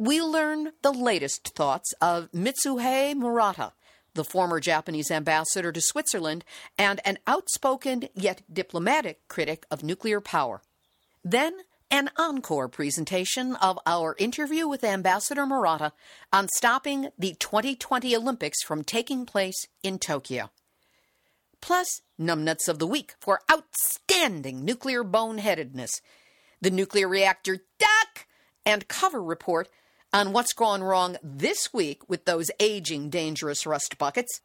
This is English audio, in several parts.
we learn the latest thoughts of Mitsuhei Murata, the former Japanese ambassador to Switzerland and an outspoken yet diplomatic critic of nuclear power. Then, an encore presentation of our interview with Ambassador Murata on stopping the 2020 Olympics from taking place in Tokyo. Plus, numbnuts of the week for outstanding nuclear boneheadedness, the nuclear reactor duck, and cover report on what's gone wrong this week with those aging dangerous rust buckets,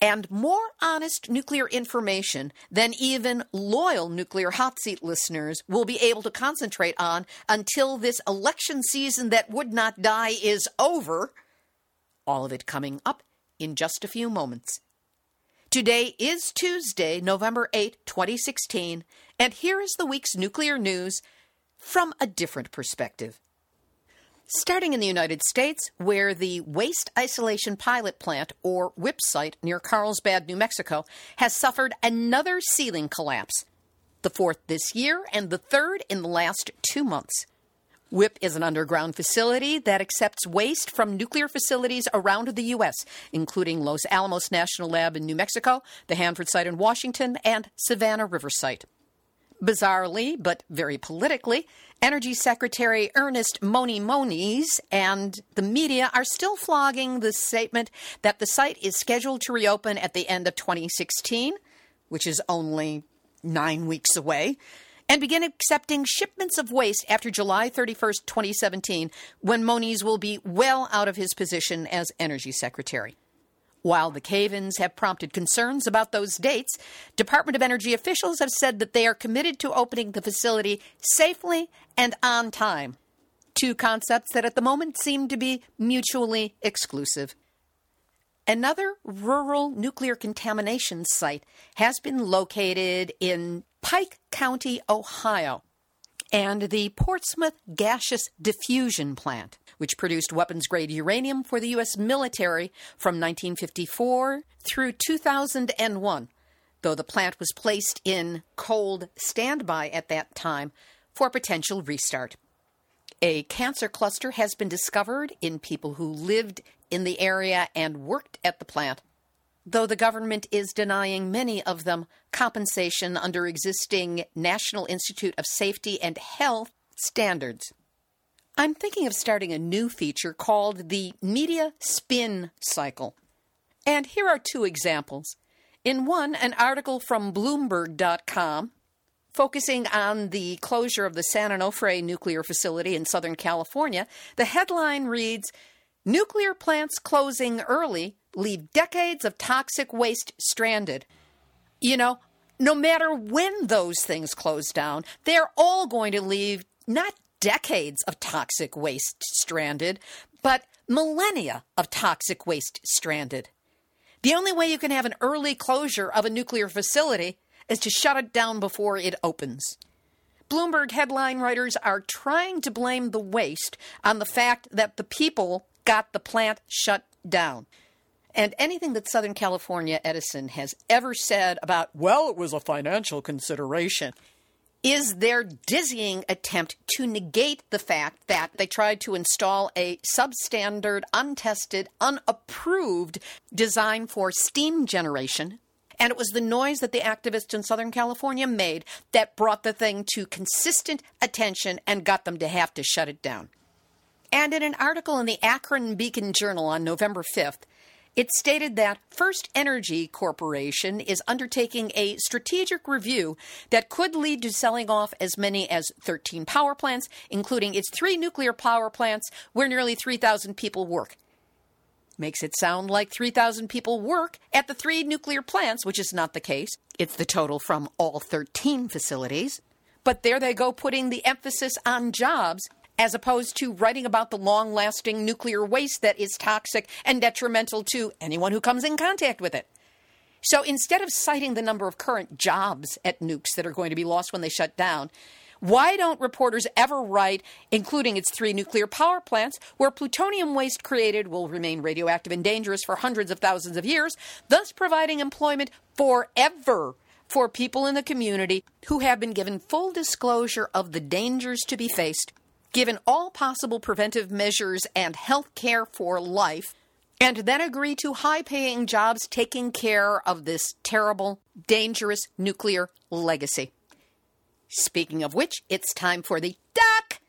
and more honest nuclear information than even loyal nuclear hot seat listeners will be able to concentrate on until this election season that would not die is over. All of it coming up in just a few moments. Today is Tuesday, November 8, 2016, and here is the week's nuclear news from a different perspective. Starting in the United States, where the Waste Isolation Pilot Plant, or WIPP site near Carlsbad, New Mexico, has suffered another ceiling collapse, the fourth this year and the third in the last two months. WIPP is an underground facility that accepts waste from nuclear facilities around the U.S., including Los Alamos National Lab in New Mexico, the Hanford site in Washington, and Savannah River site. Bizarrely, but very politically, Energy Secretary Ernest Moni Moniz and the media are still flogging the statement that the site is scheduled to reopen at the end of 2016, which is only nine weeks away, and begin accepting shipments of waste after July 31st, 2017, when Moniz will be well out of his position as Energy Secretary. While the cave ins have prompted concerns about those dates, Department of Energy officials have said that they are committed to opening the facility safely and on time. Two concepts that at the moment seem to be mutually exclusive. Another rural nuclear contamination site has been located in Pike County, Ohio, and the Portsmouth Gaseous Diffusion Plant which produced weapons grade uranium for the U.S. military from 1954 through 2001, though the plant was placed in cold standby at that time for potential restart. A cancer cluster has been discovered in people who lived in the area and worked at the plant, though the government is denying many of them compensation under existing National Institute of Safety and Health standards. I'm thinking of starting a new feature called the Media Spin Cycle. And here are two examples. In one, an article from Bloomberg.com focusing on the closure of the San Onofre nuclear facility in Southern California, the headline reads Nuclear plants closing early leave decades of toxic waste stranded. You know, no matter when those things close down, they're all going to leave not decades of toxic waste stranded, but millennia of toxic waste stranded. The only way you can have an early closure of a nuclear facility is to shut it down before it opens. Bloomberg headline writers are trying to blame the waste on the fact that the people got the plant shut down. And anything that Southern California Edison has ever said about, well, it was a financial consideration, is their dizzying attempt to negate the fact that they tried to install a substandard, untested, unapproved design for steam generation. And it was the noise that the activists in Southern California made that brought the thing to consistent attention and got them to have to shut it down. And in an article in the Akron Beacon Journal on November 5th, it stated that First Energy Corporation is undertaking a strategic review that could lead to selling off as many as 13 power plants, including its three nuclear power plants where nearly 3,000 people work. Makes it sound like 3,000 people work at the three nuclear plants, which is not the case. It's the total from all 13 facilities. But there they go, putting the emphasis on jobs as opposed to writing about the long lasting nuclear waste that is toxic and detrimental to anyone who comes in contact with it. So instead of citing the number of current jobs at nukes that are going to be lost when they shut down, why don't reporters ever write, including its three nuclear power plants, where plutonium waste created will remain radioactive and dangerous for hundreds of thousands of years, thus providing employment forever for people in the community who have been given full disclosure of the dangers to be faced given all possible preventive measures and health care for life, and then agree to high paying jobs taking care of this terrible, dangerous nuclear legacy. Speaking of which, it's time for the duck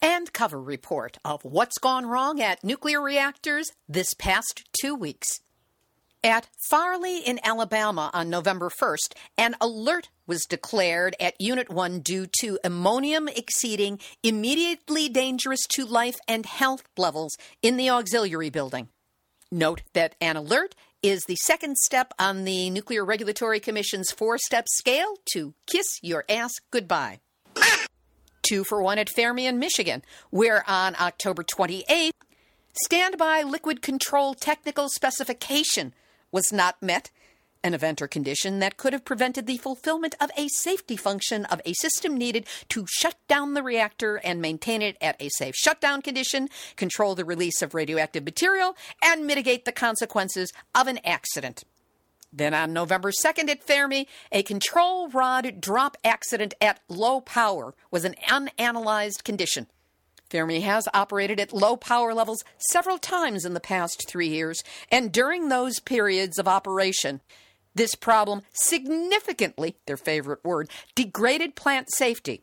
and cover report of what's gone wrong at nuclear reactors this past two weeks. At Farley in Alabama on November 1st, an alert was declared at Unit 1 due to ammonium exceeding immediately dangerous to life and health levels in the auxiliary building. Note that an alert is the second step on the Nuclear Regulatory Commission's four step scale to kiss your ass goodbye. Two for one at Fermi Michigan, where on October 28th, standby liquid control technical specification was not met, an event or condition that could have prevented the fulfillment of a safety function of a system needed to shut down the reactor and maintain it at a safe shutdown condition, control the release of radioactive material, and mitigate the consequences of an accident. Then on November 2nd at Fermi, a control rod drop accident at low power was an unanalyzed condition. Fermi has operated at low power levels several times in the past three years, and during those periods of operation, this problem significantly, their favorite word, degraded plant safety.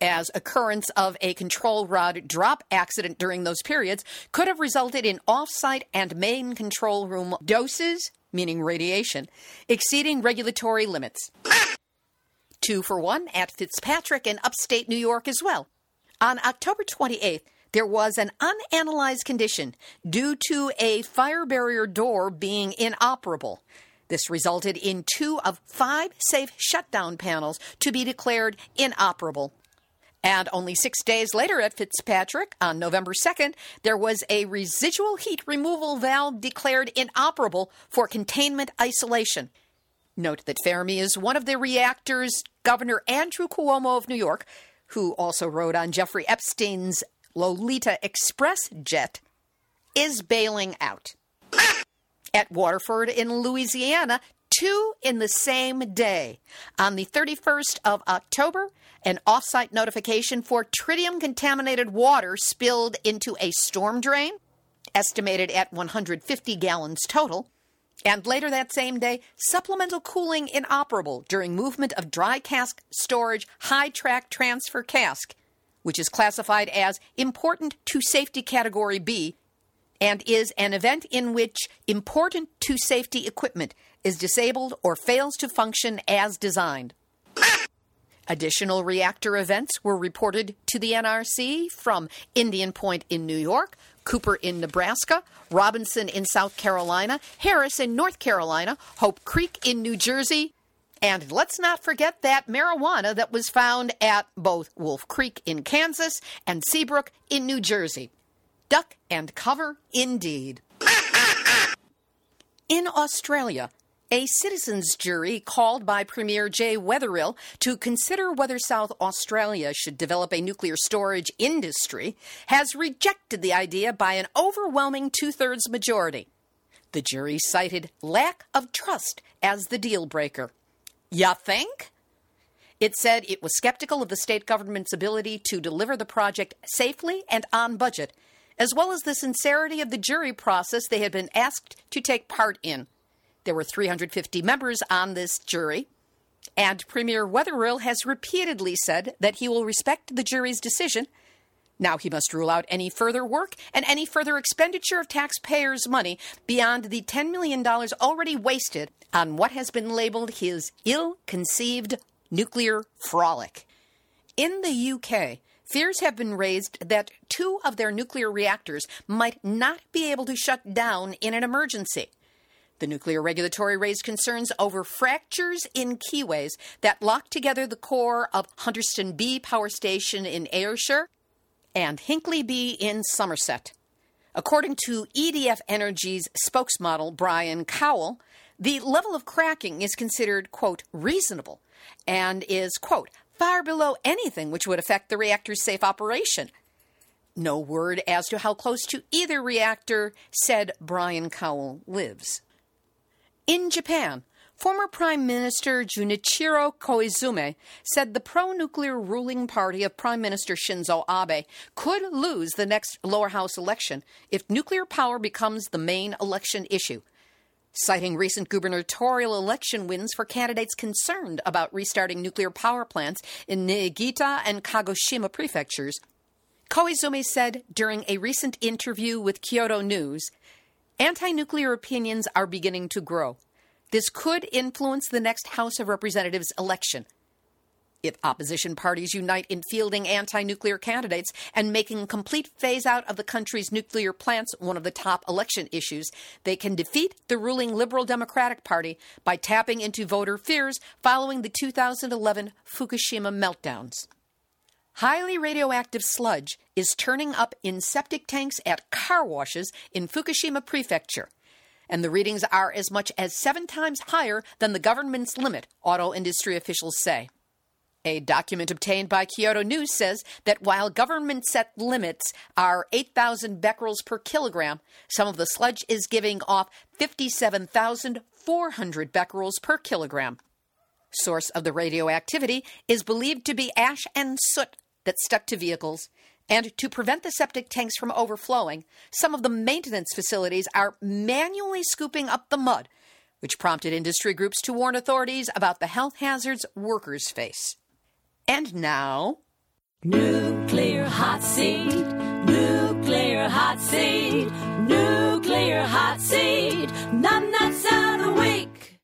As occurrence of a control rod drop accident during those periods could have resulted in off-site and main control room doses, meaning radiation, exceeding regulatory limits. Two for one at Fitzpatrick in upstate New York as well. On October 28th, there was an unanalyzed condition due to a fire barrier door being inoperable. This resulted in two of five safe shutdown panels to be declared inoperable. And only six days later at Fitzpatrick, on November 2nd, there was a residual heat removal valve declared inoperable for containment isolation. Note that Fermi is one of the reactors Governor Andrew Cuomo of New York who also rode on Jeffrey Epstein's Lolita Express jet, is bailing out. At Waterford in Louisiana, two in the same day. On the 31st of October, an offsite notification for tritium contaminated water spilled into a storm drain, estimated at 150 gallons total. And later that same day, supplemental cooling inoperable during movement of dry cask storage HI-TRAC transfer cask, which is classified as important to safety category B and is an event in which important to safety equipment is disabled or fails to function as designed. Additional reactor events were reported to the NRC from Indian Point in New York, Cooper in Nebraska, Robinson in South Carolina, Harris in North Carolina, Hope Creek in New Jersey, and let's not forget that marijuana that was found at both Wolf Creek in Kansas and Seabrook in New Jersey. Duck and cover indeed. In Australia, a citizens' jury called by Premier Jay Weatherill to consider whether South Australia should develop a nuclear storage industry has rejected the idea by an overwhelming two thirds majority. The jury cited lack of trust as the deal breaker. Ya think? It said it was skeptical of the state government's ability to deliver the project safely and on budget, as well as the sincerity of the jury process they had been asked to take part in. There were 350 members on this jury, and Premier Weatherill has repeatedly said that he will respect the jury's decision, Now he must rule out any further work and any further expenditure of taxpayers' money beyond the $10 million already wasted on what has been labeled his ill conceived nuclear frolic. In the UK, fears have been raised that two of their nuclear reactors might not be able to shut down in an emergency. The nuclear regulatory raised concerns over fractures in keyways that lock together the core of Hunterston B power station in Ayrshire and Hinkley B in Somerset. According to EDF Energy's spokesmodel Brian Cowell, the level of cracking is considered, quote, reasonable and is, quote, far below anything which would affect the reactor's safe operation. No word as to how close to either reactor said Brian Cowell lives. In Japan, former Prime Minister Junichiro Koizumi said the pro nuclear ruling party of Prime Minister Shinzo Abe could lose the next lower house election if nuclear power becomes the main election issue. Citing recent gubernatorial election wins for candidates concerned about restarting nuclear power plants in Niigata and Kagoshima prefectures, Koizumi said during a recent interview with Kyodo News Anti nuclear opinions are beginning to grow. This could influence the next House of Representatives election. If opposition parties unite in fielding anti nuclear candidates and making a complete phase out of the country's nuclear plants one of the top election issues, they can defeat the ruling Liberal Democratic Party by tapping into voter fears following the 2011 Fukushima meltdowns. Highly radioactive sludge is turning up in septic tanks at car washes in Fukushima Prefecture. And the readings are as much as seven times higher than the government's limit, auto industry officials say. A document obtained by Kyodo News says that while government set limits are 8,000 becquerels per kilogram, some of the sludge is giving off 57,400 becquerels per kilogram. Source of the radioactivity is believed to be ash and soot that stuck to vehicles. And to prevent the septic tanks from overflowing, some of the maintenance facilities are manually scooping up the mud, which prompted industry groups to warn authorities about the health hazards workers face. And now. Nuclear hot seat, nuclear hot seat, nuclear hot seat, nuts of the week.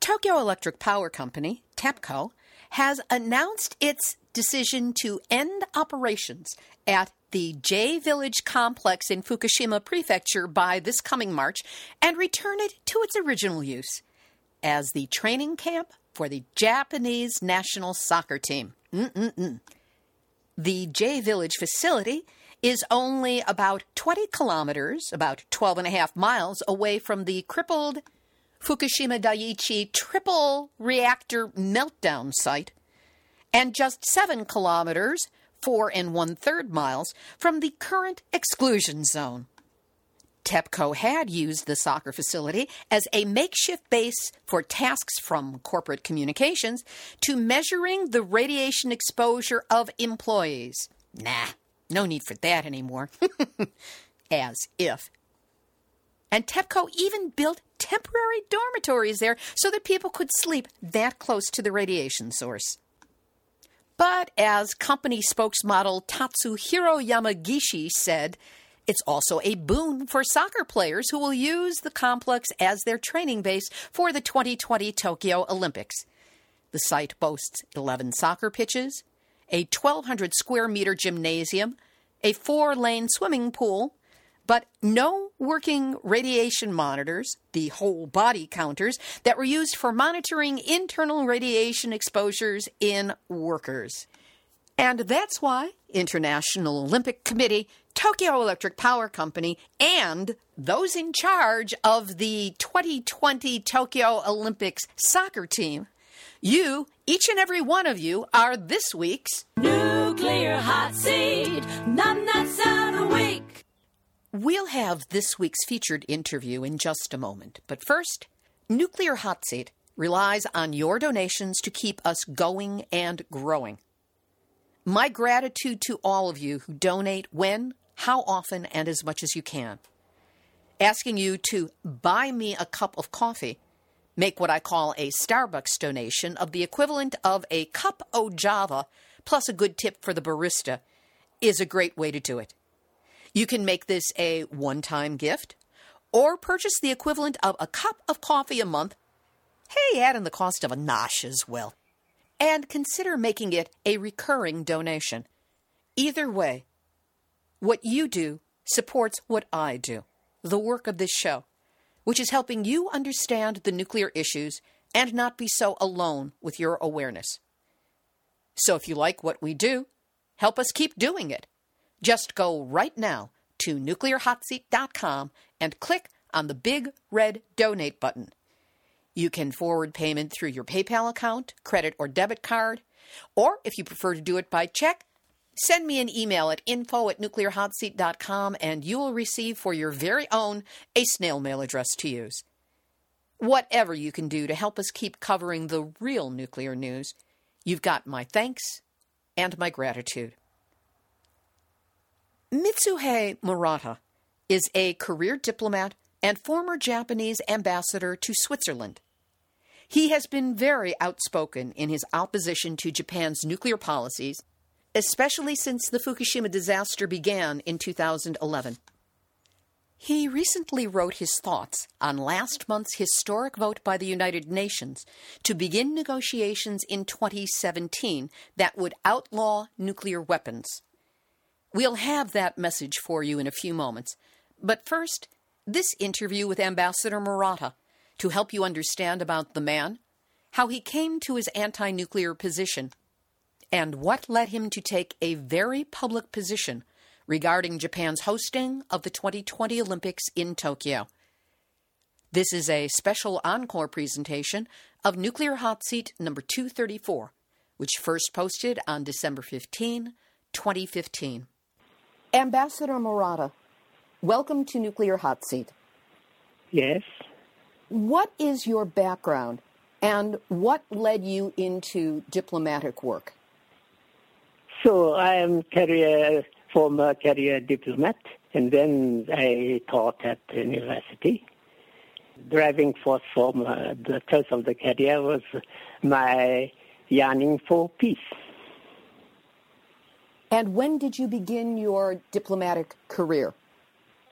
Tokyo Electric Power Company, TEPCO, has announced its decision to end operations at the J Village complex in Fukushima Prefecture by this coming March and return it to its original use as the training camp for the Japanese national soccer team. Mm-mm-mm. The J Village facility is only about 20 kilometers, about 12 and a half miles away from the crippled Fukushima Daiichi triple reactor meltdown site and just seven kilometers, four and one third miles, from the current exclusion zone. TEPCO had used the soccer facility as a makeshift base for tasks from corporate communications to measuring the radiation exposure of employees. Nah, no need for that anymore. as if. And TEPCO even built temporary dormitories there so that people could sleep that close to the radiation source. But as company spokesmodel Tatsuhiro Yamagishi said, it's also a boon for soccer players who will use the complex as their training base for the 2020 Tokyo Olympics. The site boasts 11 soccer pitches, a 1,200 square meter gymnasium, a four lane swimming pool, but no working radiation monitors, the whole body counters, that were used for monitoring internal radiation exposures in workers. And that's why International Olympic Committee, Tokyo Electric Power Company, and those in charge of the 2020 Tokyo Olympics soccer team, you, each and every one of you, are this week's Nuclear Hot Seat, Week. We'll have this week's featured interview in just a moment. But first, Nuclear Hot Seat relies on your donations to keep us going and growing. My gratitude to all of you who donate when, how often, and as much as you can. Asking you to buy me a cup of coffee, make what I call a Starbucks donation of the equivalent of a cup o' Java plus a good tip for the barista is a great way to do it. You can make this a one time gift or purchase the equivalent of a cup of coffee a month. Hey, add in the cost of a nosh as well. And consider making it a recurring donation. Either way, what you do supports what I do, the work of this show, which is helping you understand the nuclear issues and not be so alone with your awareness. So if you like what we do, help us keep doing it. Just go right now to nuclearhotseat.com and click on the big red donate button. You can forward payment through your PayPal account, credit or debit card, or if you prefer to do it by check, send me an email at info at nuclearhotseat.com and you will receive for your very own a snail mail address to use. Whatever you can do to help us keep covering the real nuclear news, you've got my thanks and my gratitude. Mitsuhei Murata is a career diplomat and former Japanese ambassador to Switzerland. He has been very outspoken in his opposition to Japan's nuclear policies, especially since the Fukushima disaster began in 2011. He recently wrote his thoughts on last month's historic vote by the United Nations to begin negotiations in 2017 that would outlaw nuclear weapons. We'll have that message for you in a few moments. But first, this interview with Ambassador Murata to help you understand about the man, how he came to his anti nuclear position, and what led him to take a very public position regarding Japan's hosting of the 2020 Olympics in Tokyo. This is a special encore presentation of Nuclear Hot Seat number 234, which first posted on December 15, 2015. Ambassador Murata, welcome to Nuclear Hot Seat. Yes. What is your background and what led you into diplomatic work? So I am career former career diplomat, and then I taught at the university. Driving force from uh, the choice of the career was my yearning for peace. And when did you begin your diplomatic career?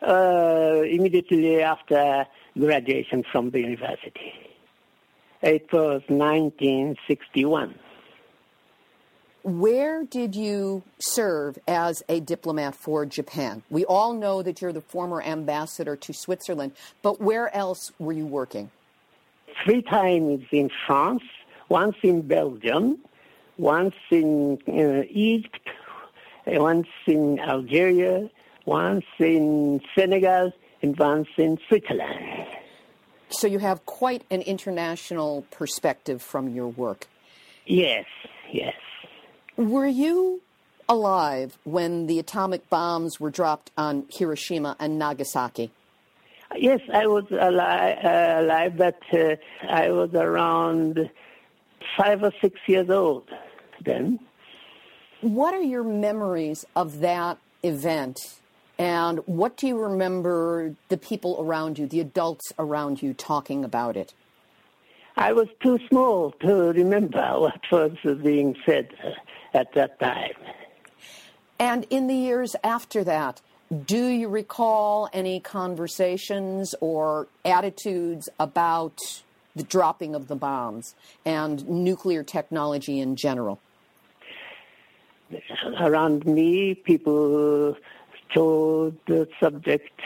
Uh, immediately after graduation from the university. It was 1961. Where did you serve as a diplomat for Japan? We all know that you're the former ambassador to Switzerland, but where else were you working? Three times in France, once in Belgium, once in uh, Egypt, once in Algeria, once in Senegal, and once in Switzerland. So you have quite an international perspective from your work. Yes, yes. Were you alive when the atomic bombs were dropped on Hiroshima and Nagasaki? Yes, I was alive, uh, alive but uh, I was around five or six years old then. What are your memories of that event? And what do you remember the people around you, the adults around you, talking about it? I was too small to remember what was being said at that time. And in the years after that, do you recall any conversations or attitudes about the dropping of the bombs and nuclear technology in general? Around me, people chose the subject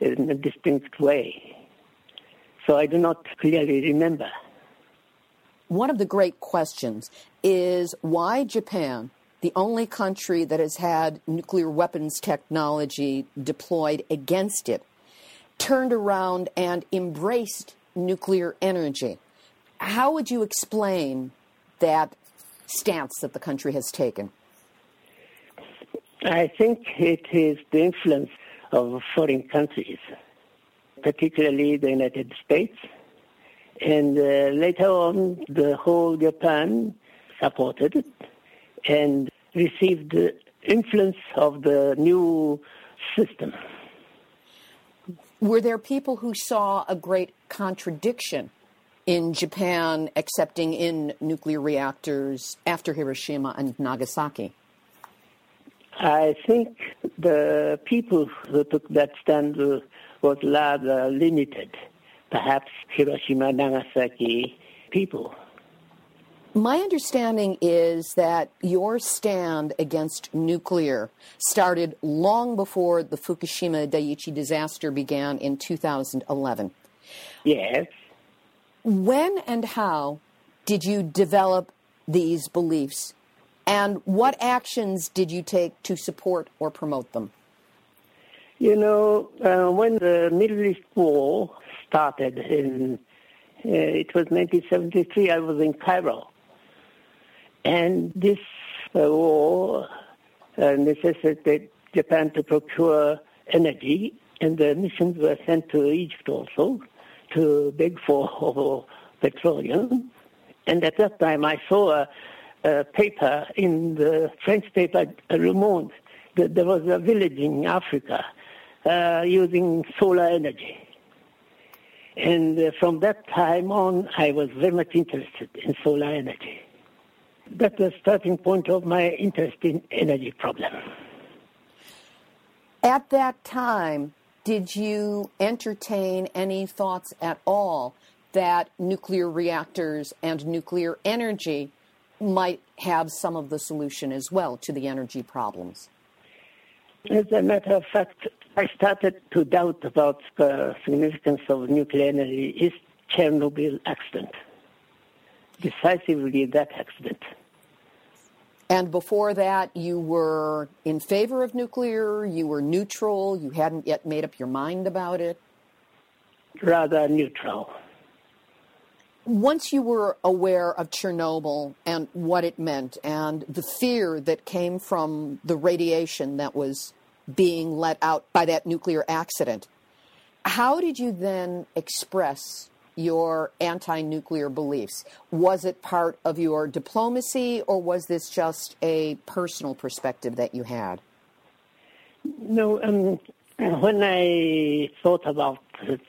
in a distinct way. So I do not clearly remember. One of the great questions is why Japan, the only country that has had nuclear weapons technology deployed against it, turned around and embraced nuclear energy. How would you explain that stance that the country has taken? I think it is the influence of foreign countries, particularly the United States. And uh, later on, the whole Japan supported it and received the influence of the new system. Were there people who saw a great contradiction in Japan accepting in nuclear reactors after Hiroshima and Nagasaki? I think the people who took that stand was rather limited, perhaps Hiroshima, Nagasaki people. My understanding is that your stand against nuclear started long before the Fukushima Daiichi disaster began in 2011. Yes. When and how did you develop these beliefs? And what actions did you take to support or promote them? You know, uh, when the Middle East War started in, uh, it was 1973, I was in Cairo. And this uh, war uh, necessitated Japan to procure energy, and the missions were sent to Egypt also to beg for petroleum. And at that time, I saw a, a paper in the French paper Le Monde that there was a village in Africa uh, using solar energy. And uh, from that time on, I was very much interested in solar energy that was the starting point of my interest in energy problem. At that time, did you entertain any thoughts at all that nuclear reactors and nuclear energy might have some of the solution as well to the energy problems? As a matter of fact, I started to doubt about the significance of nuclear energy is Chernobyl accident, decisively that accident. And before that, you were in favor of nuclear, you were neutral, you hadn't yet made up your mind about it? Rather neutral. Once you were aware of Chernobyl and what it meant and the fear that came from the radiation that was being let out by that nuclear accident, how did you then express your anti nuclear beliefs? Was it part of your diplomacy, or was this just a personal perspective that you had? No, um, when I thought about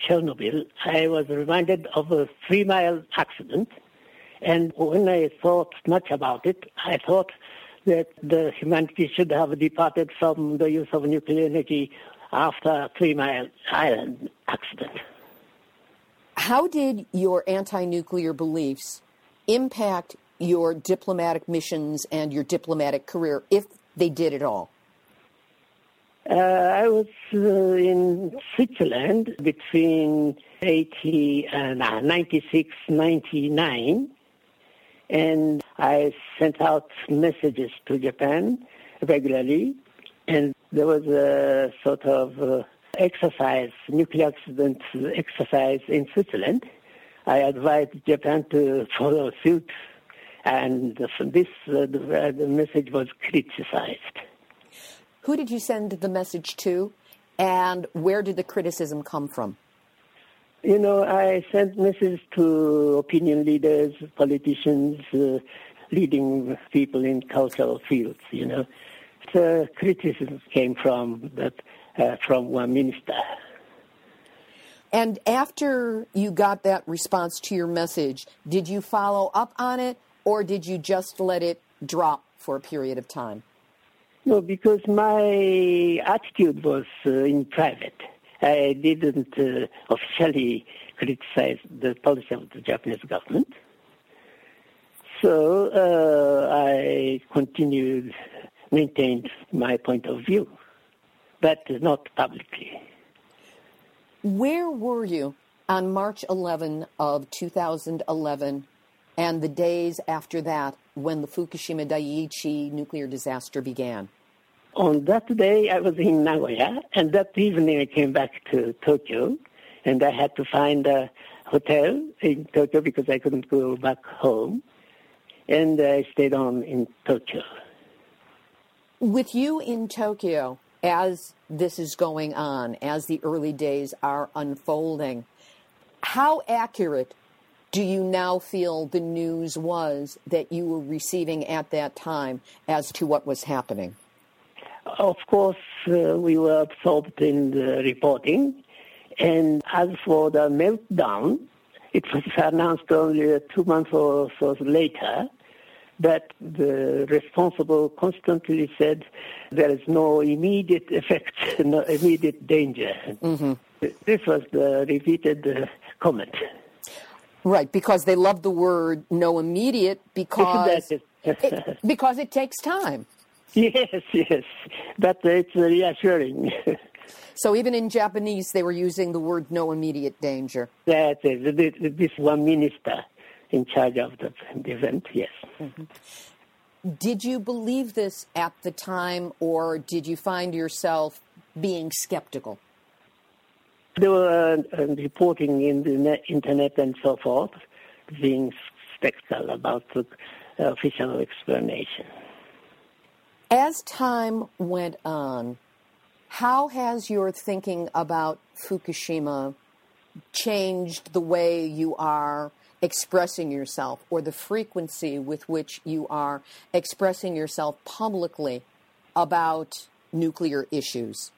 Chernobyl, I was reminded of a Three Mile accident. And when I thought much about it, I thought that the humanity should have departed from the use of nuclear energy after Three Mile Island accident. How did your anti nuclear beliefs impact your diplomatic missions and your diplomatic career, if they did at all? Uh, I was uh, in Switzerland between 80 and uh, 96, 99, and I sent out messages to Japan regularly, and there was a sort of uh, exercise, nuclear accident exercise in Switzerland. I advised Japan to follow suit, and this uh, the, the message was criticized. Who did you send the message to, and where did the criticism come from? You know, I sent messages to opinion leaders, politicians, uh, leading people in cultural fields. You know, the criticism came from that uh, from one minister. And after you got that response to your message, did you follow up on it or did you just let it drop for a period of time? No, because my attitude was uh, in private. I didn't uh, officially criticize the policy of the Japanese government. So uh, I continued, maintained my point of view but not publicly. Where were you on March 11 of 2011 and the days after that when the Fukushima Daiichi nuclear disaster began? On that day, I was in Nagoya, and that evening I came back to Tokyo, and I had to find a hotel in Tokyo because I couldn't go back home, and I stayed on in Tokyo. With you in Tokyo, as this is going on, as the early days are unfolding, how accurate do you now feel the news was that you were receiving at that time as to what was happening? Of course, uh, we were absorbed in the reporting. And as for the meltdown, it was announced only two months or so later. that the responsible constantly said there is no immediate effect, no immediate danger. Mm-hmm. This was the repeated uh, comment. Right, because they love the word no immediate because it, because it takes time. Yes, yes, but it's reassuring. so even in Japanese, they were using the word no immediate danger. That is, this one minister in charge of the, event, yes. Mm-hmm. Did you believe this at the time, or did you find yourself being skeptical? There were uh, reporting in the net, internet and so forth, being skeptical about the official explanation. As time went on, how has your thinking about Fukushima changed the way you are expressing yourself or the frequency with which you are expressing yourself publicly about nuclear issues?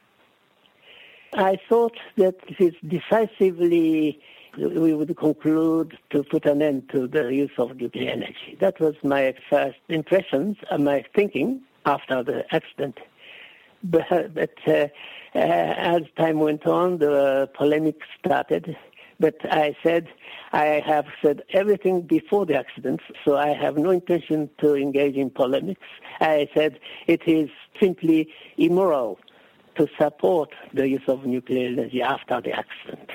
I thought that it decisively we would conclude to put an end to the use of nuclear energy. That was my first impressions and my thinking after the accident. But, but uh, uh, as time went on, the polemic started. But I said, I have said everything before the accident, so I have no intention to engage in polemics. I said it is simply immoral to support the use of nuclear energy after the accident.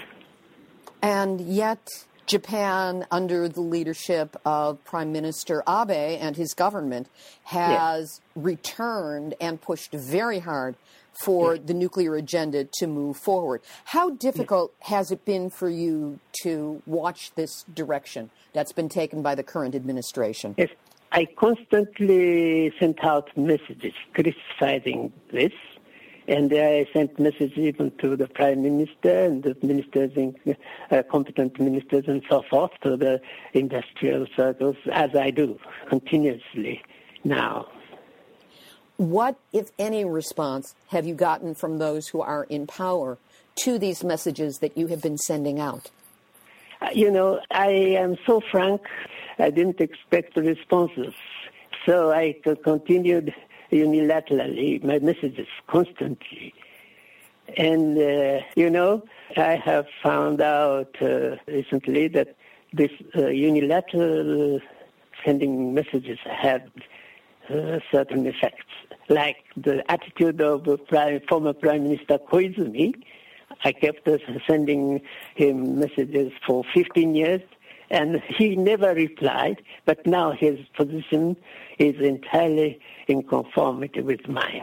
And yet, Japan, under the leadership of Prime Minister Abe and his government, has returned and pushed very hard for the nuclear agenda to move forward. How difficult has it been for you to watch this direction that's been taken by the current administration? Yes, I constantly sent out messages criticizing this and I sent messages even to the prime minister and the ministers, in, uh, competent ministers, and so forth to the industrial circles, as I do continuously now. What, if any, response have you gotten from those who are in power to these messages that you have been sending out? Uh, you know, I am so frank, I didn't expect responses. So I continued unilaterally my messages constantly. And, uh, you know, I have found out uh, recently that this uh, unilateral sending messages had uh, certain effects, like the attitude of prime, former Prime Minister Koizumi. I kept sending him messages for 15 years, and he never replied, but now his position is entirely in conformity with mine.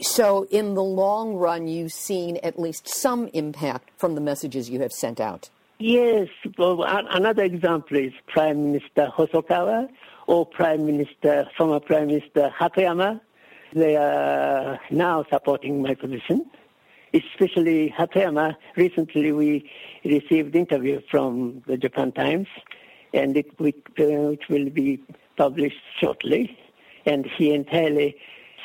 So, in the long run, you've seen at least some impact from the messages you have sent out. Yes. Well, another example is Prime Minister Hosokawa or Prime Minister, former Prime Minister Hatoyama. They are now supporting my position. Especially Hatoyama. Recently, we received interview from the Japan Times, and it, uh, it will be published shortly and he entirely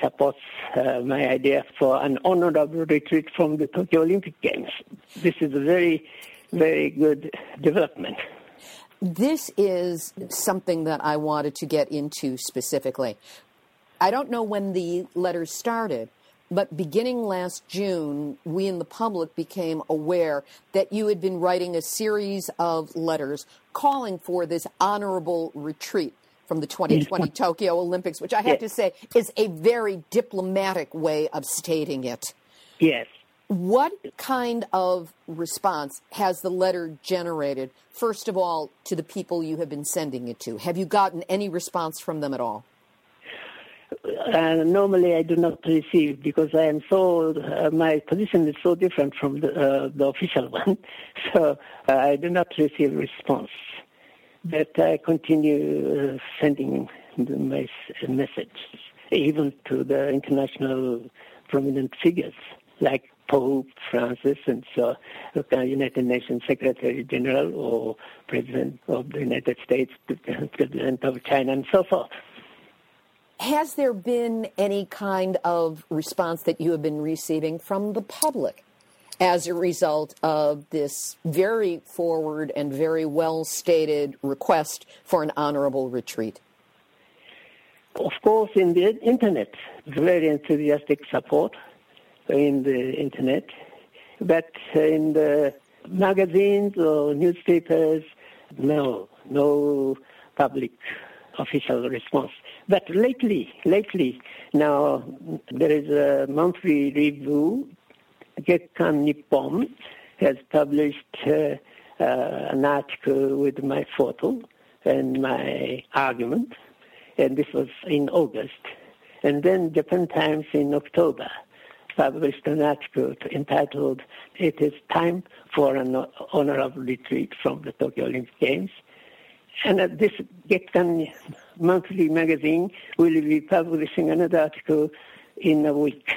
supports uh, my idea for an honorable retreat from the Tokyo Olympic Games. This is a very, very good development. This is something that I wanted to get into specifically. I don't know when the letters started, but beginning last June, we in the public became aware that you had been writing a series of letters calling for this honorable retreat from the 2020 Tokyo Olympics, which I have yes. to say is a very diplomatic way of stating it. Yes. What kind of response has the letter generated, first of all, to the people you have been sending it to? Have you gotten any response from them at all? Uh, normally, I do not receive because I am so uh, my position is so different from the, uh, the official one, so uh, I do not receive response that I continue uh, sending my message, even to the international prominent figures like Pope Francis and so uh, United Nations Secretary General or President of the United States, President of China, and so forth. Has there been any kind of response that you have been receiving from the public as a result of this very forward and very well stated request for an honorable retreat? Of course, in the internet, very enthusiastic support in the internet, but in the magazines or newspapers, no, no public official response. But lately, lately, now there is a monthly review, Gekkan Nippon has published uh, uh, an article with my photo and my argument, and this was in August. And then Japan Times in October published an article entitled "It is time for an honorable retreat from the Tokyo Olympic Games." And this Gekkan monthly magazine will be publishing another article in a week.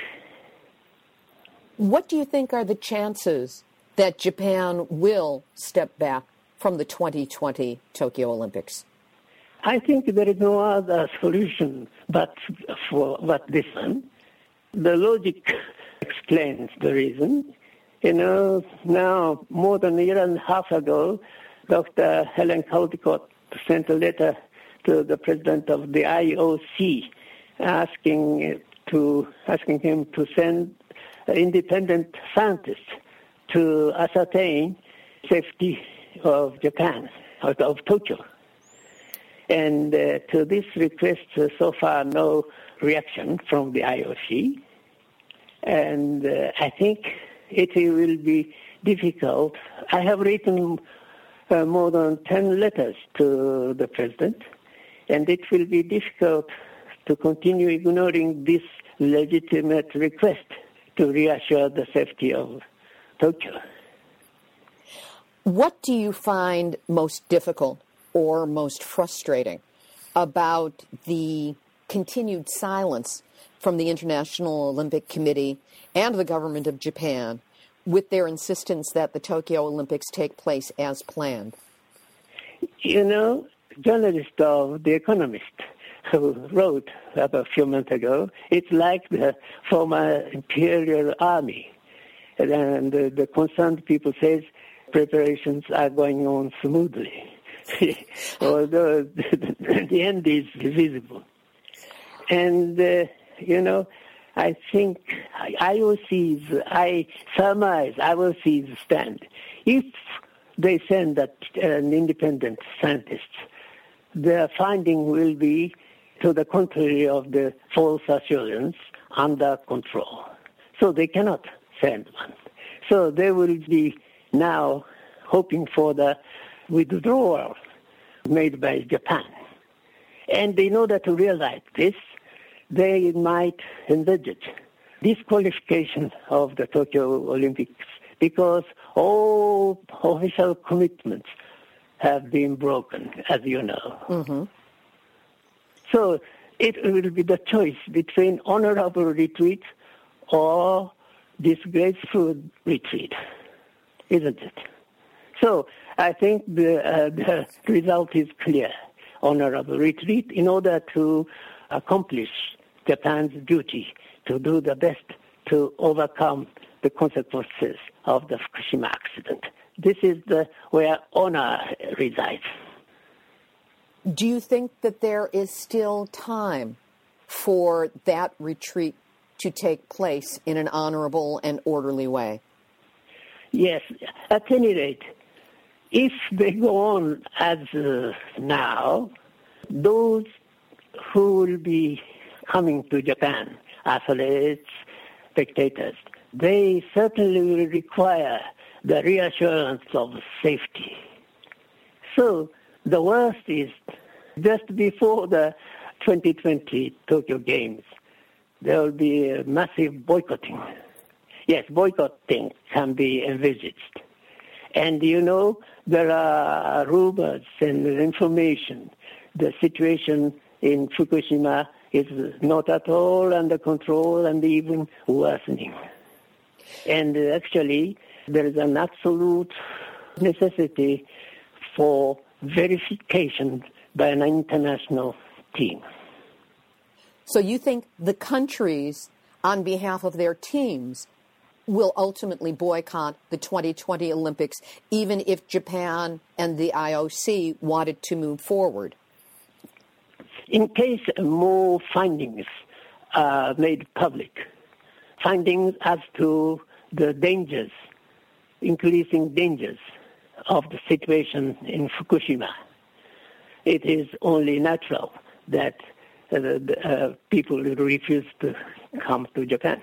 What do you think are the chances that Japan will step back from the 2020 Tokyo Olympics? I think there is no other solution but for but this one. The logic explains the reason. You know, now more than a year and a half ago, Dr. Helen Caldicott sent a letter to the president of the IOC asking to asking him to send independent scientists to ascertain safety of Japan, of, of Tokyo. And uh, to this request, uh, so far no reaction from the IOC. And uh, I think it will be difficult. I have written uh, more than 10 letters to the president, and it will be difficult to continue ignoring this legitimate request to reassure the safety of Tokyo. What do you find most difficult or most frustrating about the continued silence from the International Olympic Committee and the government of Japan with their insistence that the Tokyo Olympics take place as planned? You know, journalist of The Economist wrote about a few months ago, it's like the former imperial army. And the, the concerned people says preparations are going on smoothly. although the end is visible. And, uh, you know, I think IOC's, I surmise IOC's stand. If they send that an independent scientist, their finding will be to the contrary of the false assurance under control. So they cannot send one. So they will be now hoping for the withdrawal made by Japan. And in order to realize this, they might envisage disqualification of the Tokyo Olympics because all official commitments have been broken, as you know. Mm-hmm. So it will be the choice between honorable retreat or disgraceful retreat, isn't it? So I think the, uh, the result is clear. Honorable retreat in order to accomplish Japan's duty to do the best to overcome the consequences of the Fukushima accident. This is the, where honor resides. Do you think that there is still time for that retreat to take place in an honorable and orderly way? Yes, at any rate, if they go on as uh, now, those who will be coming to Japan, athletes, spectators, they certainly will require the reassurance of safety. So the worst is just before the 2020 Tokyo Games, there will be massive boycotting. Yes, boycotting can be envisaged. And you know, there are rumors and information. The situation in Fukushima is not at all under control and even worsening. And actually, there is an absolute necessity for verification by an international team. So you think the countries, on behalf of their teams, will ultimately boycott the 2020 Olympics, even if Japan and the IOC wanted to move forward? in case more findings are made public, findings as to the dangers, increasing dangers of the situation in Fukushima, it is only natural that uh, uh, people refuse to come to Japan.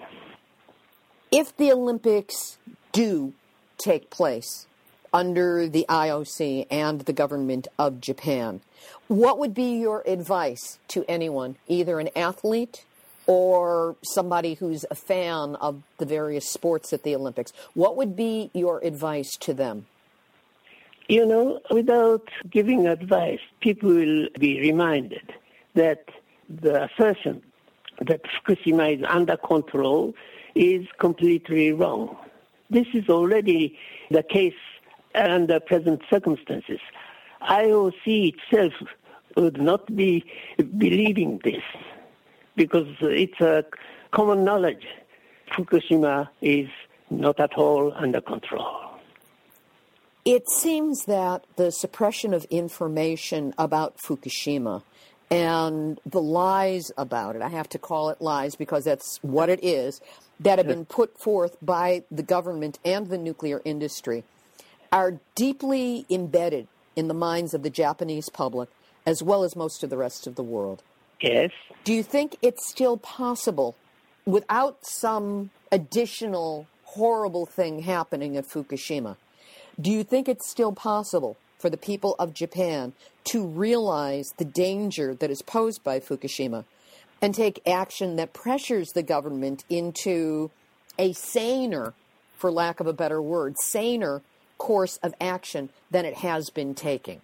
If the Olympics do take place under the IOC and the government of Japan, what would be your advice to anyone, either an athlete or somebody who's a fan of the various sports at the Olympics? What would be your advice to them? You know, without giving advice, people will be reminded that the assertion that Fukushima is under control is completely wrong. This is already the case under present circumstances. IOC itself would not be believing this because it's a common knowledge. Fukushima is not at all under control. It seems that the suppression of information about Fukushima and the lies about it, I have to call it lies because that's what it is, that have been put forth by the government and the nuclear industry are deeply embedded in the minds of the Japanese public as well as most of the rest of the world. Yes. Do you think it's still possible without some additional horrible thing happening at Fukushima? Do you think it's still possible for the people of Japan to realize the danger that is posed by Fukushima and take action that pressures the government into a saner, for lack of a better word, saner course of action than it has been taking?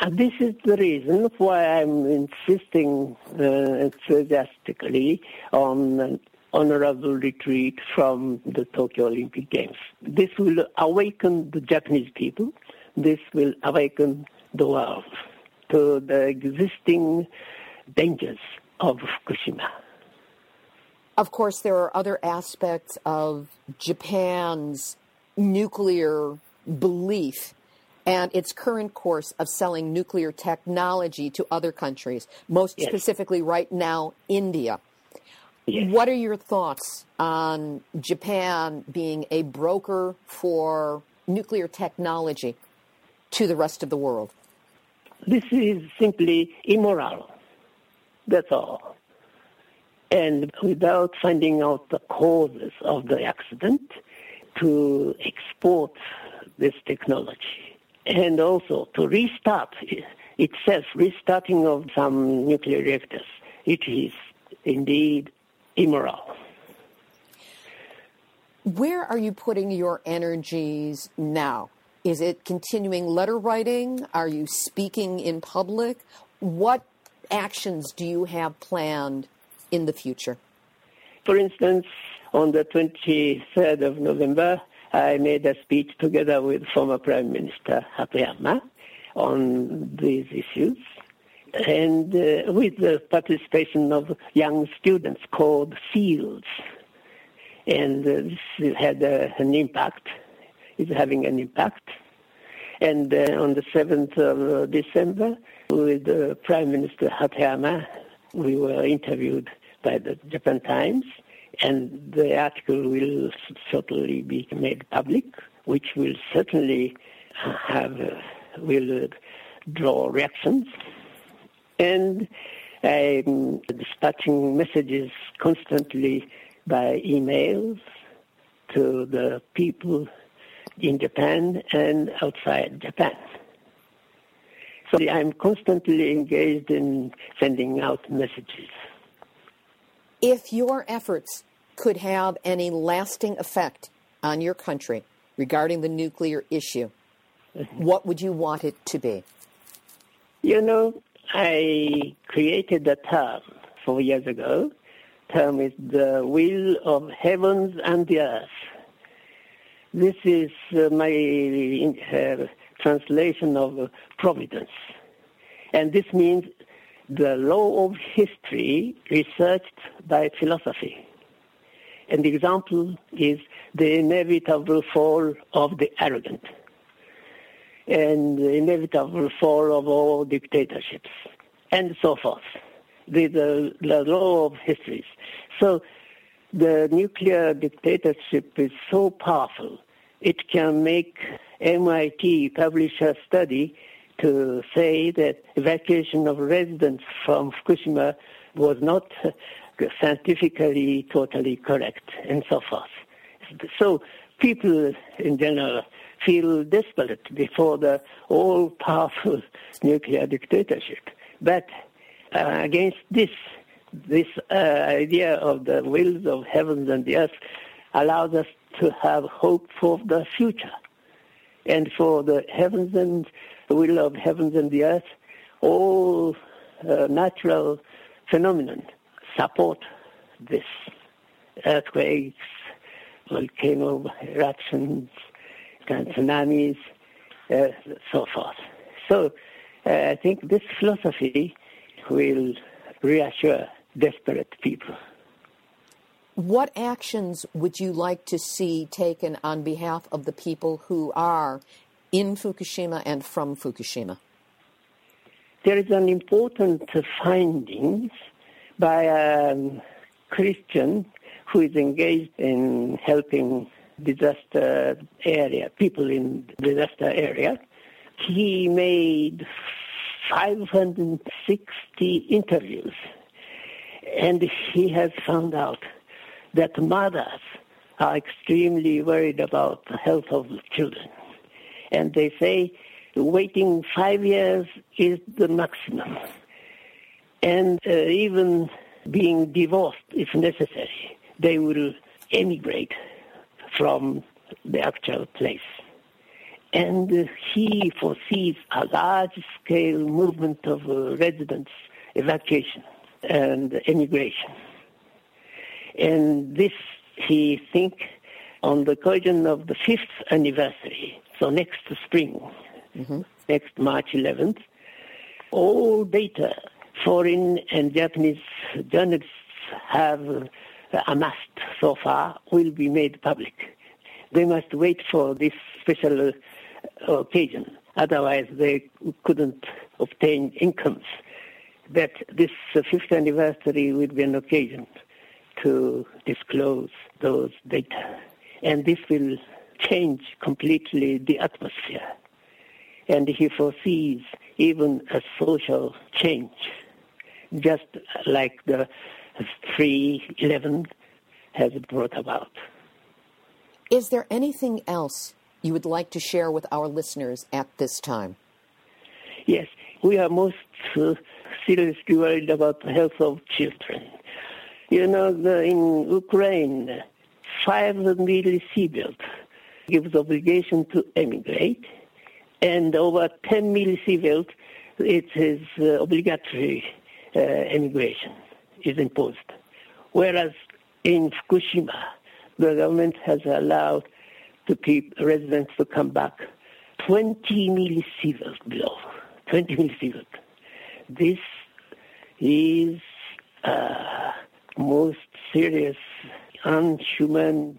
And this is the reason why I'm insisting uh, enthusiastically on honorable retreat from the Tokyo Olympic Games. This will awaken the Japanese people. This will awaken the world to the existing dangers of Fukushima. Of course, there are other aspects of Japan's nuclear belief and its current course of selling nuclear technology to other countries, most yes. specifically right now, India. Yes. What are your thoughts on Japan being a broker for nuclear technology to the rest of the world? This is simply immoral. That's all. And without finding out the causes of the accident, to export this technology and also to restart itself, restarting of some nuclear reactors. It is indeed immoral. Where are you putting your energies now? Is it continuing letter writing? Are you speaking in public? What actions do you have planned in the future? For instance, on the 23rd of November, I made a speech together with former Prime Minister Hatoyama on these issues and uh, with the participation of young students called SEALDs. And uh, this had uh, an impact, is having an impact. And uh, on the 7th of December, with uh, Prime Minister Hatoyama, we were interviewed by the Japan Times, and the article will certainly be made public, which will certainly have, uh, will draw reactions and I'm dispatching messages constantly by emails to the people in Japan and outside Japan. So I'm constantly engaged in sending out messages. If your efforts could have any lasting effect on your country regarding the nuclear issue, mm-hmm. what would you want it to be? You know, I created a term four years ago. Term is the will of heavens and the earth. This is uh, my uh, translation of providence. And this means the law of history researched by philosophy. And the example is the inevitable fall of the arrogant and the inevitable fall of all dictatorships. and so forth. The, the, the law of histories. So the nuclear dictatorship is so powerful, it can make MIT publish a study to say that evacuation of residents from Fukushima was not scientifically totally correct and so forth. So people in general feel desperate before the all-powerful nuclear dictatorship. But uh, against this, this uh, idea of the wills of heavens and the earth allows us to have hope for the future. And for the heavens and the will of heavens and the earth, all uh, natural phenomenon support this. Earthquakes, volcano eruptions, tsunamis, uh, so forth. So uh, I think this philosophy will reassure desperate people. What actions would you like to see taken on behalf of the people who are in Fukushima and from Fukushima? There is an important finding by a Christian who is engaged in helping disaster area, people in disaster area. He made 560 interviews and he has found out that mothers are extremely worried about the health of the children. And they say waiting five years is the maximum. And uh, even being divorced if necessary, they will emigrate from the actual place. And uh, he foresees a large-scale movement of uh, residents, evacuation and emigration. And this, he thinks, on the occasion of the fifth anniversary, so next spring, mm-hmm. next March 11th, all data foreign and Japanese journalists have amassed so far will be made public. They must wait for this special uh, occasion. Otherwise, they couldn't obtain incomes. That this fifth anniversary would be an occasion to disclose those data. And this will change completely the atmosphere. And he foresees even a social change, just like the 311 has brought about. Is there anything else you would like to share with our listeners at this time? Yes, we are most uh, seriously worried about the health of children. You know, the, in Ukraine, five military civilians gives obligation to emigrate, and over 10 millisieverts, it is uh, obligatory uh, emigration is imposed. Whereas in Fukushima, the government has allowed to keep residents to come back 20 millisieverts below. 20 millisieverts. This is uh, most serious unhuman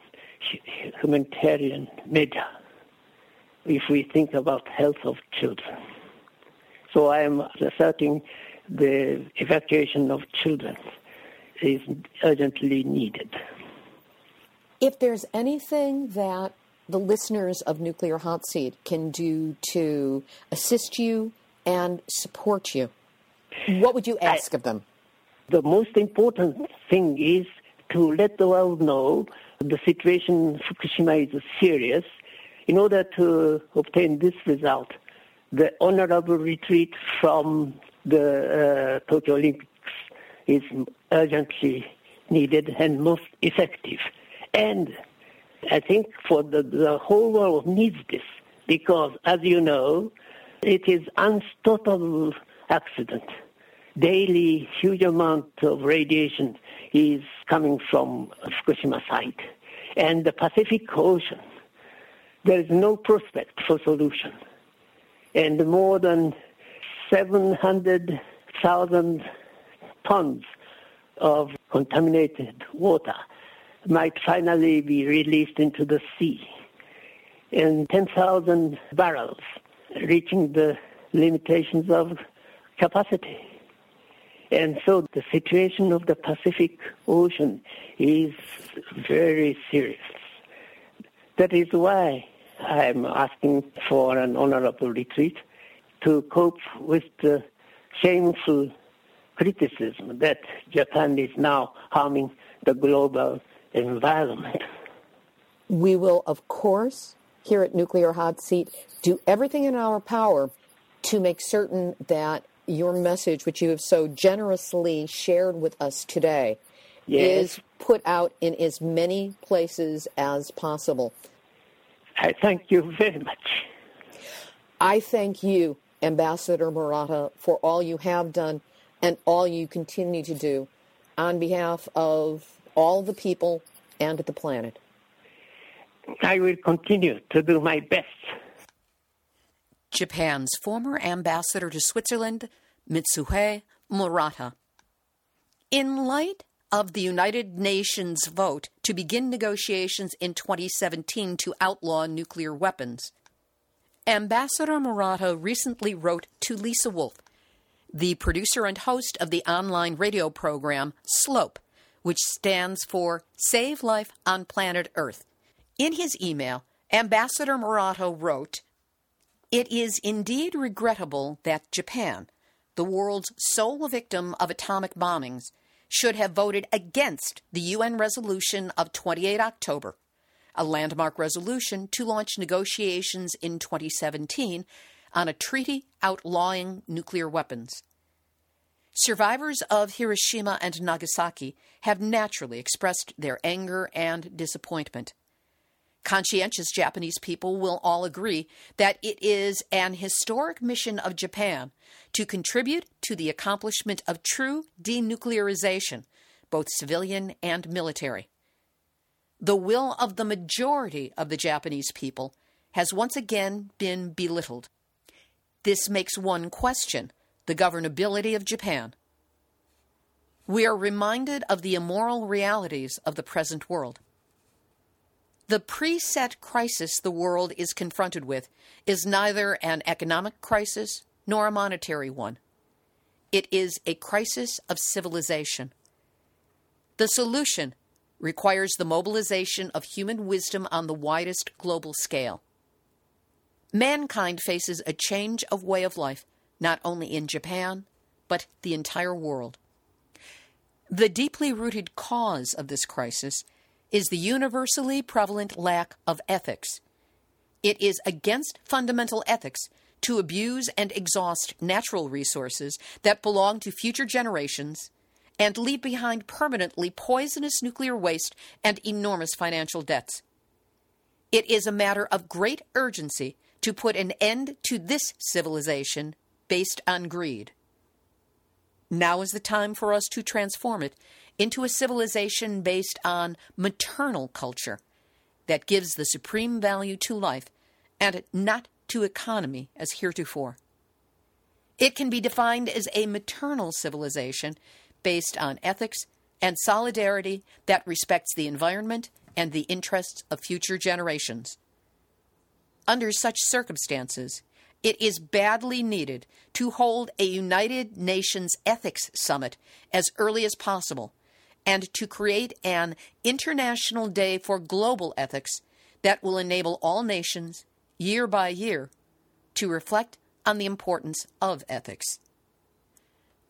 humanitarian measure if we think about health of children. So I am asserting the evacuation of children is urgently needed. If there's anything that the listeners of Nuclear Hot Seat can do to assist you and support you, what would you ask I, of them? The most important thing is to let the world know the situation in Fukushima is serious. In order to obtain this result, the honorable retreat from the uh, Tokyo Olympics is urgently needed and most effective. And I think for the, the whole world needs this because, as you know, it is unstoppable accident. Daily, huge amount of radiation is coming from Fukushima site. And the Pacific Ocean, there is no prospect for solution. And more than 700,000 tons of contaminated water might finally be released into the sea. And 10,000 barrels reaching the limitations of capacity. And so the situation of the Pacific Ocean is very serious. That is why I'm asking for an honorable retreat to cope with the shameful criticism that Japan is now harming the global environment. We will, of course, here at Nuclear Hot Seat, do everything in our power to make certain that your message, which you have so generously shared with us today, Yes. is put out in as many places as possible. I thank you very much. I thank you, Ambassador Murata, for all you have done and all you continue to do on behalf of all the people and the planet. I will continue to do my best. Japan's former ambassador to Switzerland, Mitsuhei Murata. In light of the United Nations vote to begin negotiations in 2017 to outlaw nuclear weapons, Ambassador Murata recently wrote to Lisa Wolf, the producer and host of the online radio program SLOPE, which stands for Save Life on Planet Earth. In his email, Ambassador Murata wrote, it is indeed regrettable that Japan, the world's sole victim of atomic bombings, should have voted against the UN resolution of 28 October, a landmark resolution to launch negotiations in 2017 on a treaty outlawing nuclear weapons. Survivors of Hiroshima and Nagasaki have naturally expressed their anger and disappointment conscientious Japanese people will all agree that it is an historic mission of Japan to contribute to the accomplishment of true denuclearization, both civilian and military. The will of the majority of the Japanese people has once again been belittled. This makes one question the governability of Japan. We are reminded of the immoral realities of the present world. The preset crisis the world is confronted with is neither an economic crisis nor a monetary one. It is a crisis of civilization. The solution requires the mobilization of human wisdom on the widest global scale. Mankind faces a change of way of life, not only in Japan, but the entire world. The deeply rooted cause of this crisis is the universally prevalent lack of ethics. It is against fundamental ethics to abuse and exhaust natural resources that belong to future generations and leave behind permanently poisonous nuclear waste and enormous financial debts. It is a matter of great urgency to put an end to this civilization based on greed. Now is the time for us to transform it into a civilization based on maternal culture that gives the supreme value to life and not to economy as heretofore. It can be defined as a maternal civilization based on ethics and solidarity that respects the environment and the interests of future generations. Under such circumstances, it is badly needed to hold a United Nations Ethics Summit as early as possible and to create an International Day for Global Ethics that will enable all nations, year by year, to reflect on the importance of ethics.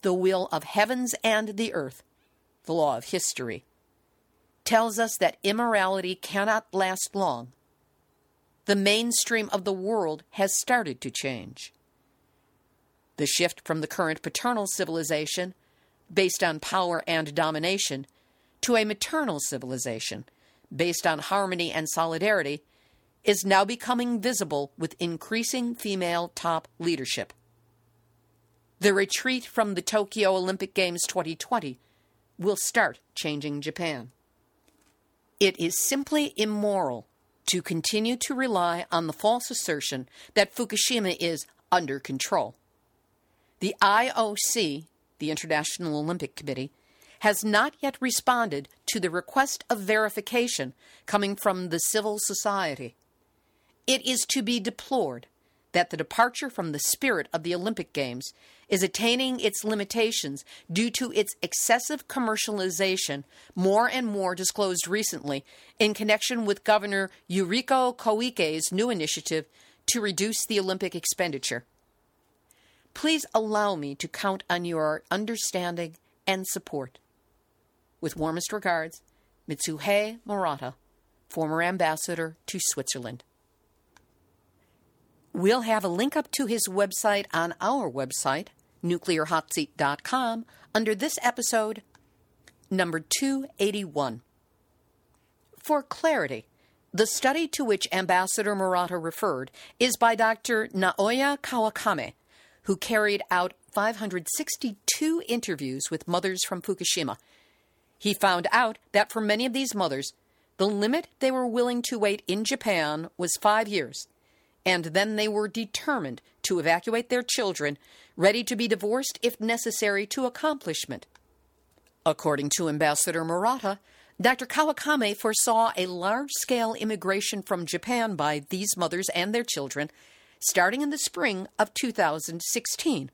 The will of heavens and the earth, the law of history, tells us that immorality cannot last long. The mainstream of the world has started to change. The shift from the current paternal civilization, based on power and domination, to a maternal civilization, based on harmony and solidarity, is now becoming visible with increasing female top leadership. The retreat from the Tokyo Olympic Games 2020 will start changing Japan. It is simply immoral to continue to rely on the false assertion that Fukushima is under control. The IOC, the International Olympic Committee, has not yet responded to the request of verification coming from the civil society. It is to be deplored that the departure from the spirit of the Olympic Games is attaining its limitations due to its excessive commercialization, more and more disclosed recently in connection with Governor Yuriko Koike's new initiative to reduce the Olympic expenditure. Please allow me to count on your understanding and support. With warmest regards, Mitsuhei Murata, former ambassador to Switzerland. We'll have a link up to his website on our website, nuclearhotseat.com, under this episode, number 281. For clarity, the study to which Ambassador Murata referred is by Dr. Naoya Kawakame, who carried out 562 interviews with mothers from Fukushima. He found out that for many of these mothers, the limit they were willing to wait in Japan was five years and then they were determined to evacuate their children, ready to be divorced if necessary to accomplishment. According to Ambassador Murata, Dr. Kawakame foresaw a large scale immigration from Japan by these mothers and their children starting in the spring of 2016.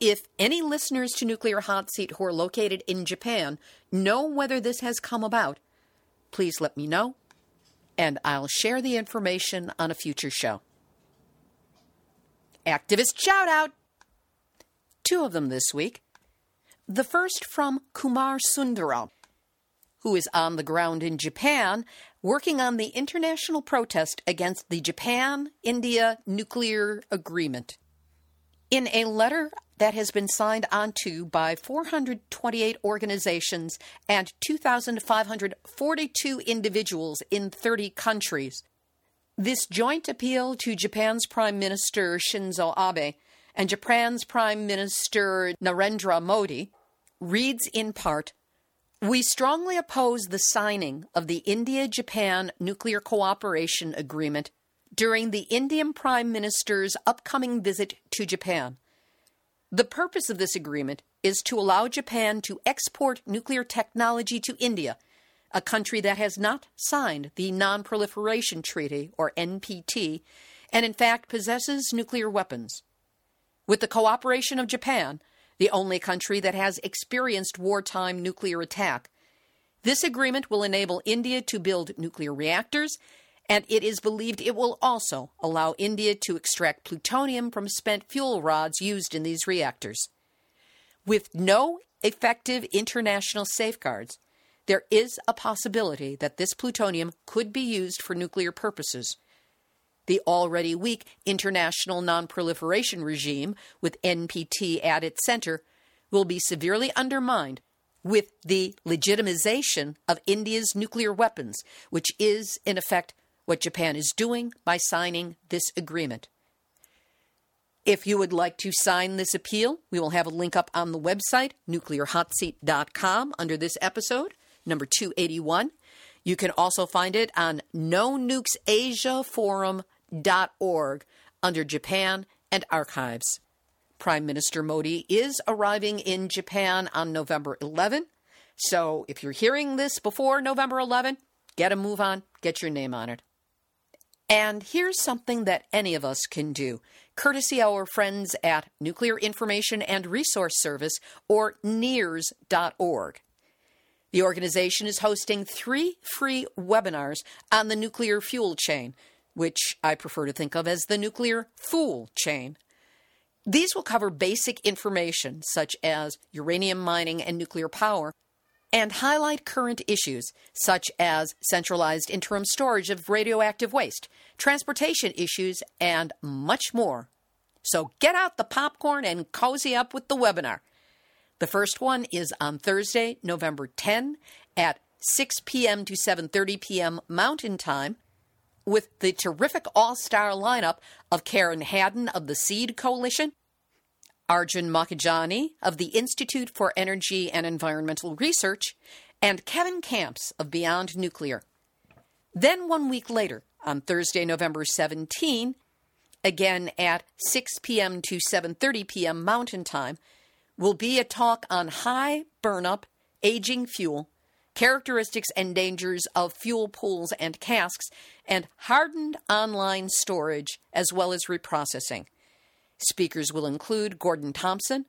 If any listeners to Nuclear Hot Seat who are located in Japan know whether this has come about, please let me know and I'll share the information on a future show. Activist shout out! Two of them this week. The first from Kumar Sundaram, who is on the ground in Japan working on the international protest against the Japan India nuclear agreement. In a letter that has been signed onto by 428 organizations and 2,542 individuals in 30 countries. This joint appeal to Japan's Prime Minister Shinzo Abe and Japan's Prime Minister Narendra Modi reads in part We strongly oppose the signing of the India Japan Nuclear Cooperation Agreement during the Indian Prime Minister's upcoming visit to Japan. The purpose of this agreement is to allow Japan to export nuclear technology to India, a country that has not signed the Non Proliferation Treaty, or NPT, and in fact possesses nuclear weapons. With the cooperation of Japan, the only country that has experienced wartime nuclear attack, this agreement will enable India to build nuclear reactors and it is believed it will also allow India to extract plutonium from spent fuel rods used in these reactors. With no effective international safeguards, there is a possibility that this plutonium could be used for nuclear purposes. The already weak international nonproliferation regime, with NPT at its center, will be severely undermined with the legitimization of India's nuclear weapons, which is, in effect, what Japan is doing by signing this agreement. If you would like to sign this appeal, we will have a link up on the website, nuclearhotseat.com, under this episode, number 281. You can also find it on nonukesasiaforum.org under Japan and Archives. Prime Minister Modi is arriving in Japan on November 11. So if you're hearing this before November 11, get a move on, get your name on it. And here's something that any of us can do, courtesy our friends at Nuclear Information and Resource Service, or NIRS.org. The organization is hosting three free webinars on the nuclear fuel chain, which I prefer to think of as the nuclear fool chain. These will cover basic information such as uranium mining and nuclear power, and highlight current issues such as centralized interim storage of radioactive waste, transportation issues, and much more. So get out the popcorn and cozy up with the webinar. The first one is on Thursday, November 10 at 6 p.m. to 7:30 p.m. Mountain Time with the terrific all-star lineup of Karen Hadden of the Seed Coalition, Arjun Makhijani of the Institute for Energy and Environmental Research, and Kevin Kamps of Beyond Nuclear. Then, one week later, on Thursday, November 17, again at 6 p.m. to 7:30 p.m. Mountain Time, will be a talk on high burnup aging fuel characteristics and dangers of fuel pools and casks, and hardened onsite storage as well as reprocessing. Speakers will include Gordon Thompson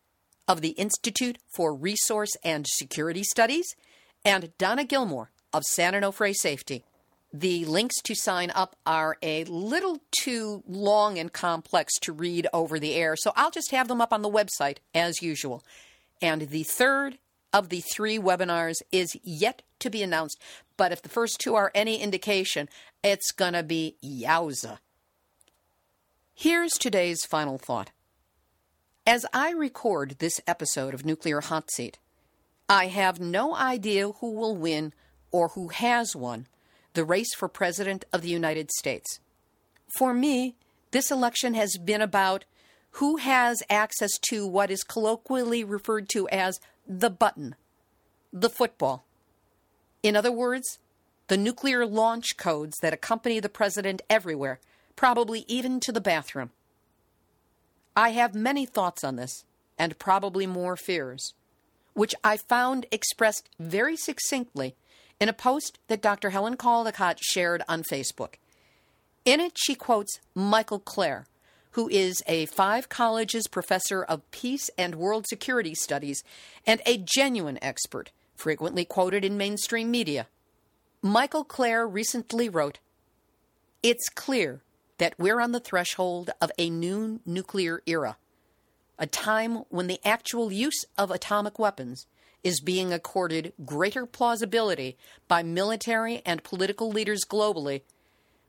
of the Institute for Resource and Security Studies and Donna Gilmore of San Onofre Safety. The links to sign up are a little too long and complex to read over the air, so I'll just have them up on the website as usual. And the third of the three webinars is yet to be announced, but if the first two are any indication, it's going to be yowza. Here's today's final thought. As I record this episode of Nuclear Hot Seat, I have no idea who will win or who has won the race for President of the United States. For me, this election has been about who has access to what is colloquially referred to as the button, the football. In other words, the nuclear launch codes that accompany the president everywhere, probably even to the bathroom. I have many thoughts on this, and probably more fears, which I found expressed very succinctly in a post that Dr. Helen Caldicott shared on Facebook. In it, she quotes Michael Klare, who is a five colleges professor of peace and world security studies and a genuine expert, frequently quoted in mainstream media. Michael Klare recently wrote It's clear that we're on the threshold of a new nuclear era, a time when the actual use of atomic weapons is being accorded greater plausibility by military and political leaders globally,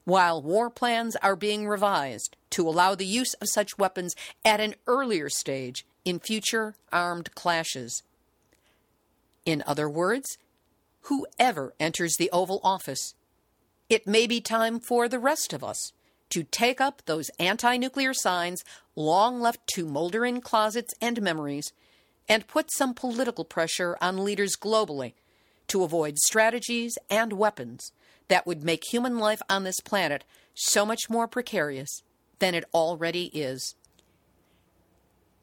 while war plans are being revised to allow the use of such weapons at an earlier stage in future armed clashes. In other words, whoever enters the Oval Office, it may be time for the rest of us to take up those anti nuclear signs long left to molder in closets and memories and put some political pressure on leaders globally to avoid strategies and weapons that would make human life on this planet so much more precarious than it already is.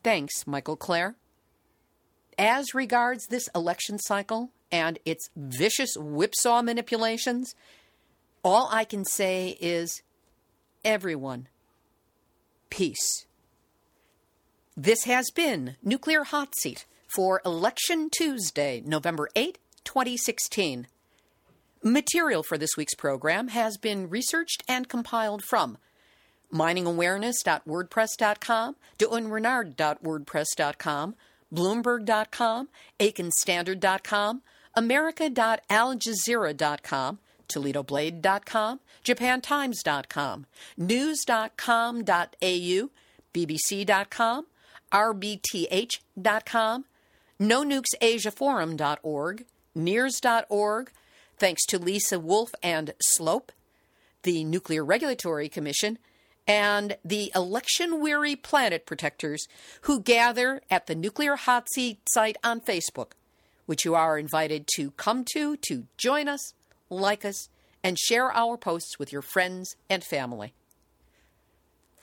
Thanks, Michael Klare. As regards this election cycle and its vicious whipsaw manipulations, all I can say is everyone, peace. This has been Nuclear Hot Seat for Election Tuesday, November 8, 2016. Material for this week's program has been researched and compiled from miningawareness.wordpress.com, doenrenard.wordpress.com, bloomberg.com, aikenstandard.com, america.aljazeera.com, toledoblade.com, japantimes.com, news.com.au, bbc.com, rbth.com, nonukesasiaforum.org, NIRS.org, thanks to Lisa Wolf and Slope, the Nuclear Regulatory Commission, and the election weary planet protectors who gather at the Nuclear Hot Seat site on Facebook, which you are invited to come to to join us, like us, and share our posts with your friends and family.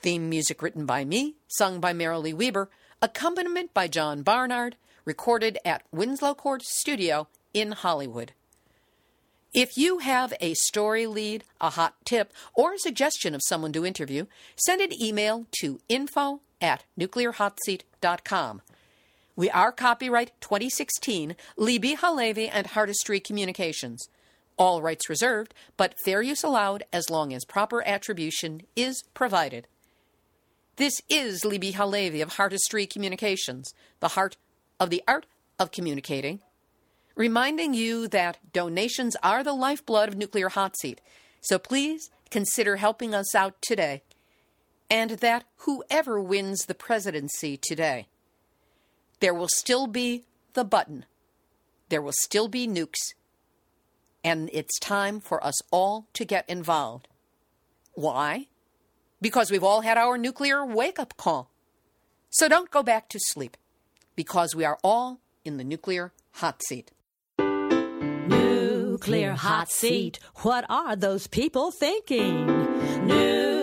Theme music written by me, sung by Marilee Weber, accompaniment by John Barnard, recorded at Winslow Court Studio in Hollywood. If you have a story lead, a hot tip, or a suggestion of someone to interview, send an email to info at nuclearhotseat.com. We are copyright 2016, Libbe HaLevy and Heartistry Communications. All rights reserved, but fair use allowed as long as proper attribution is provided. This is Libbe HaLevy of Heartistry Communications, the heart of the art of communicating, reminding you that donations are the lifeblood of Nuclear Hot Seat. So please consider helping us out today, and that whoever wins the presidency today, there will still be the button, there will still be nukes, and it's time for us all to get involved. Why? because we've all had our nuclear wake up call. So don't go back to sleep because we are all in the nuclear hot seat. Nuclear hot seat. What are those people thinking? Nuclear